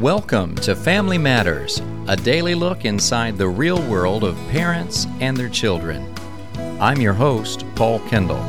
Welcome to Family Matters, a daily look inside the real world of parents and their children. I'm your host, Paul Kendall.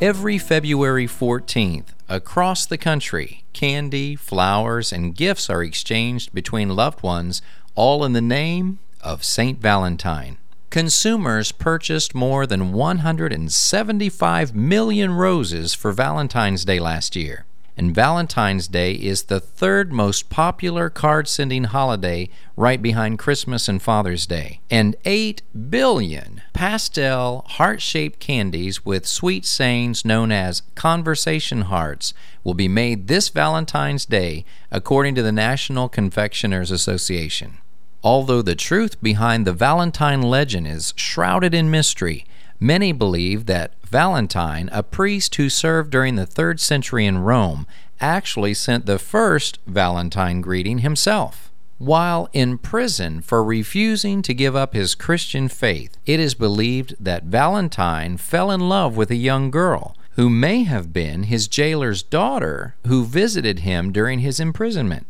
Every February 14th, across the country, candy, flowers, and gifts are exchanged between loved ones, all in the name of St. Valentine consumers purchased more than 175 million roses for Valentine's Day last year. And Valentine's Day is the third most popular card sending holiday right behind Christmas and Father's Day. And 8 billion pastel heart shaped candies with sweet sayings known as conversation hearts will be made this Valentine's Day, according to the National Confectioners Association. Although the truth behind the Valentine legend is shrouded in mystery, many believe that Valentine, a priest who served during the 3rd century in Rome, actually sent the first Valentine greeting himself. While in prison for refusing to give up his Christian faith, it is believed that Valentine fell in love with a young girl who may have been his jailer's daughter who visited him during his imprisonment.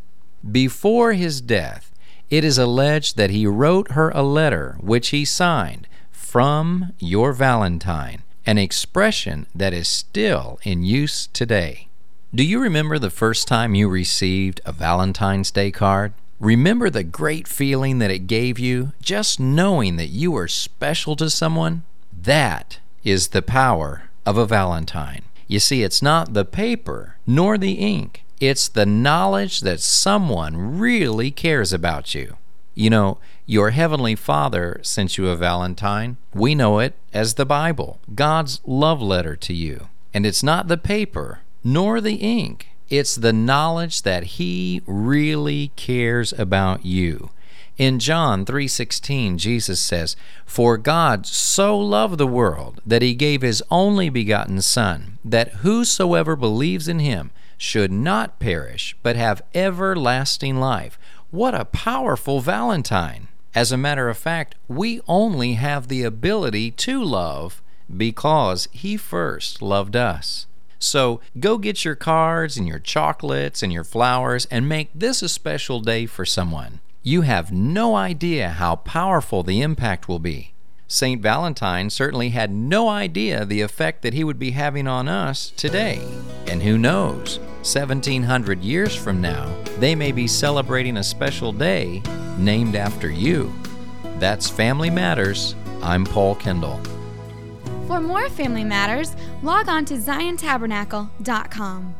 Before his death, it is alleged that he wrote her a letter which he signed, From Your Valentine, an expression that is still in use today. Do you remember the first time you received a Valentine's Day card? Remember the great feeling that it gave you just knowing that you were special to someone? That is the power of a Valentine. You see, it's not the paper nor the ink, it's the knowledge that someone really cares about you. You know, your Heavenly Father sent you a Valentine. We know it as the Bible, God's love letter to you. And it's not the paper nor the ink, it's the knowledge that He really cares about you. In John 3:16 Jesus says, "For God so loved the world that he gave his only begotten son, that whosoever believes in him should not perish, but have everlasting life. What a powerful Valentine! As a matter of fact, we only have the ability to love because He first loved us. So go get your cards and your chocolates and your flowers and make this a special day for someone. You have no idea how powerful the impact will be. St. Valentine certainly had no idea the effect that he would be having on us today. And who knows, 1700 years from now, they may be celebrating a special day named after you. That's Family Matters. I'm Paul Kendall. For more Family Matters, log on to ziontabernacle.com.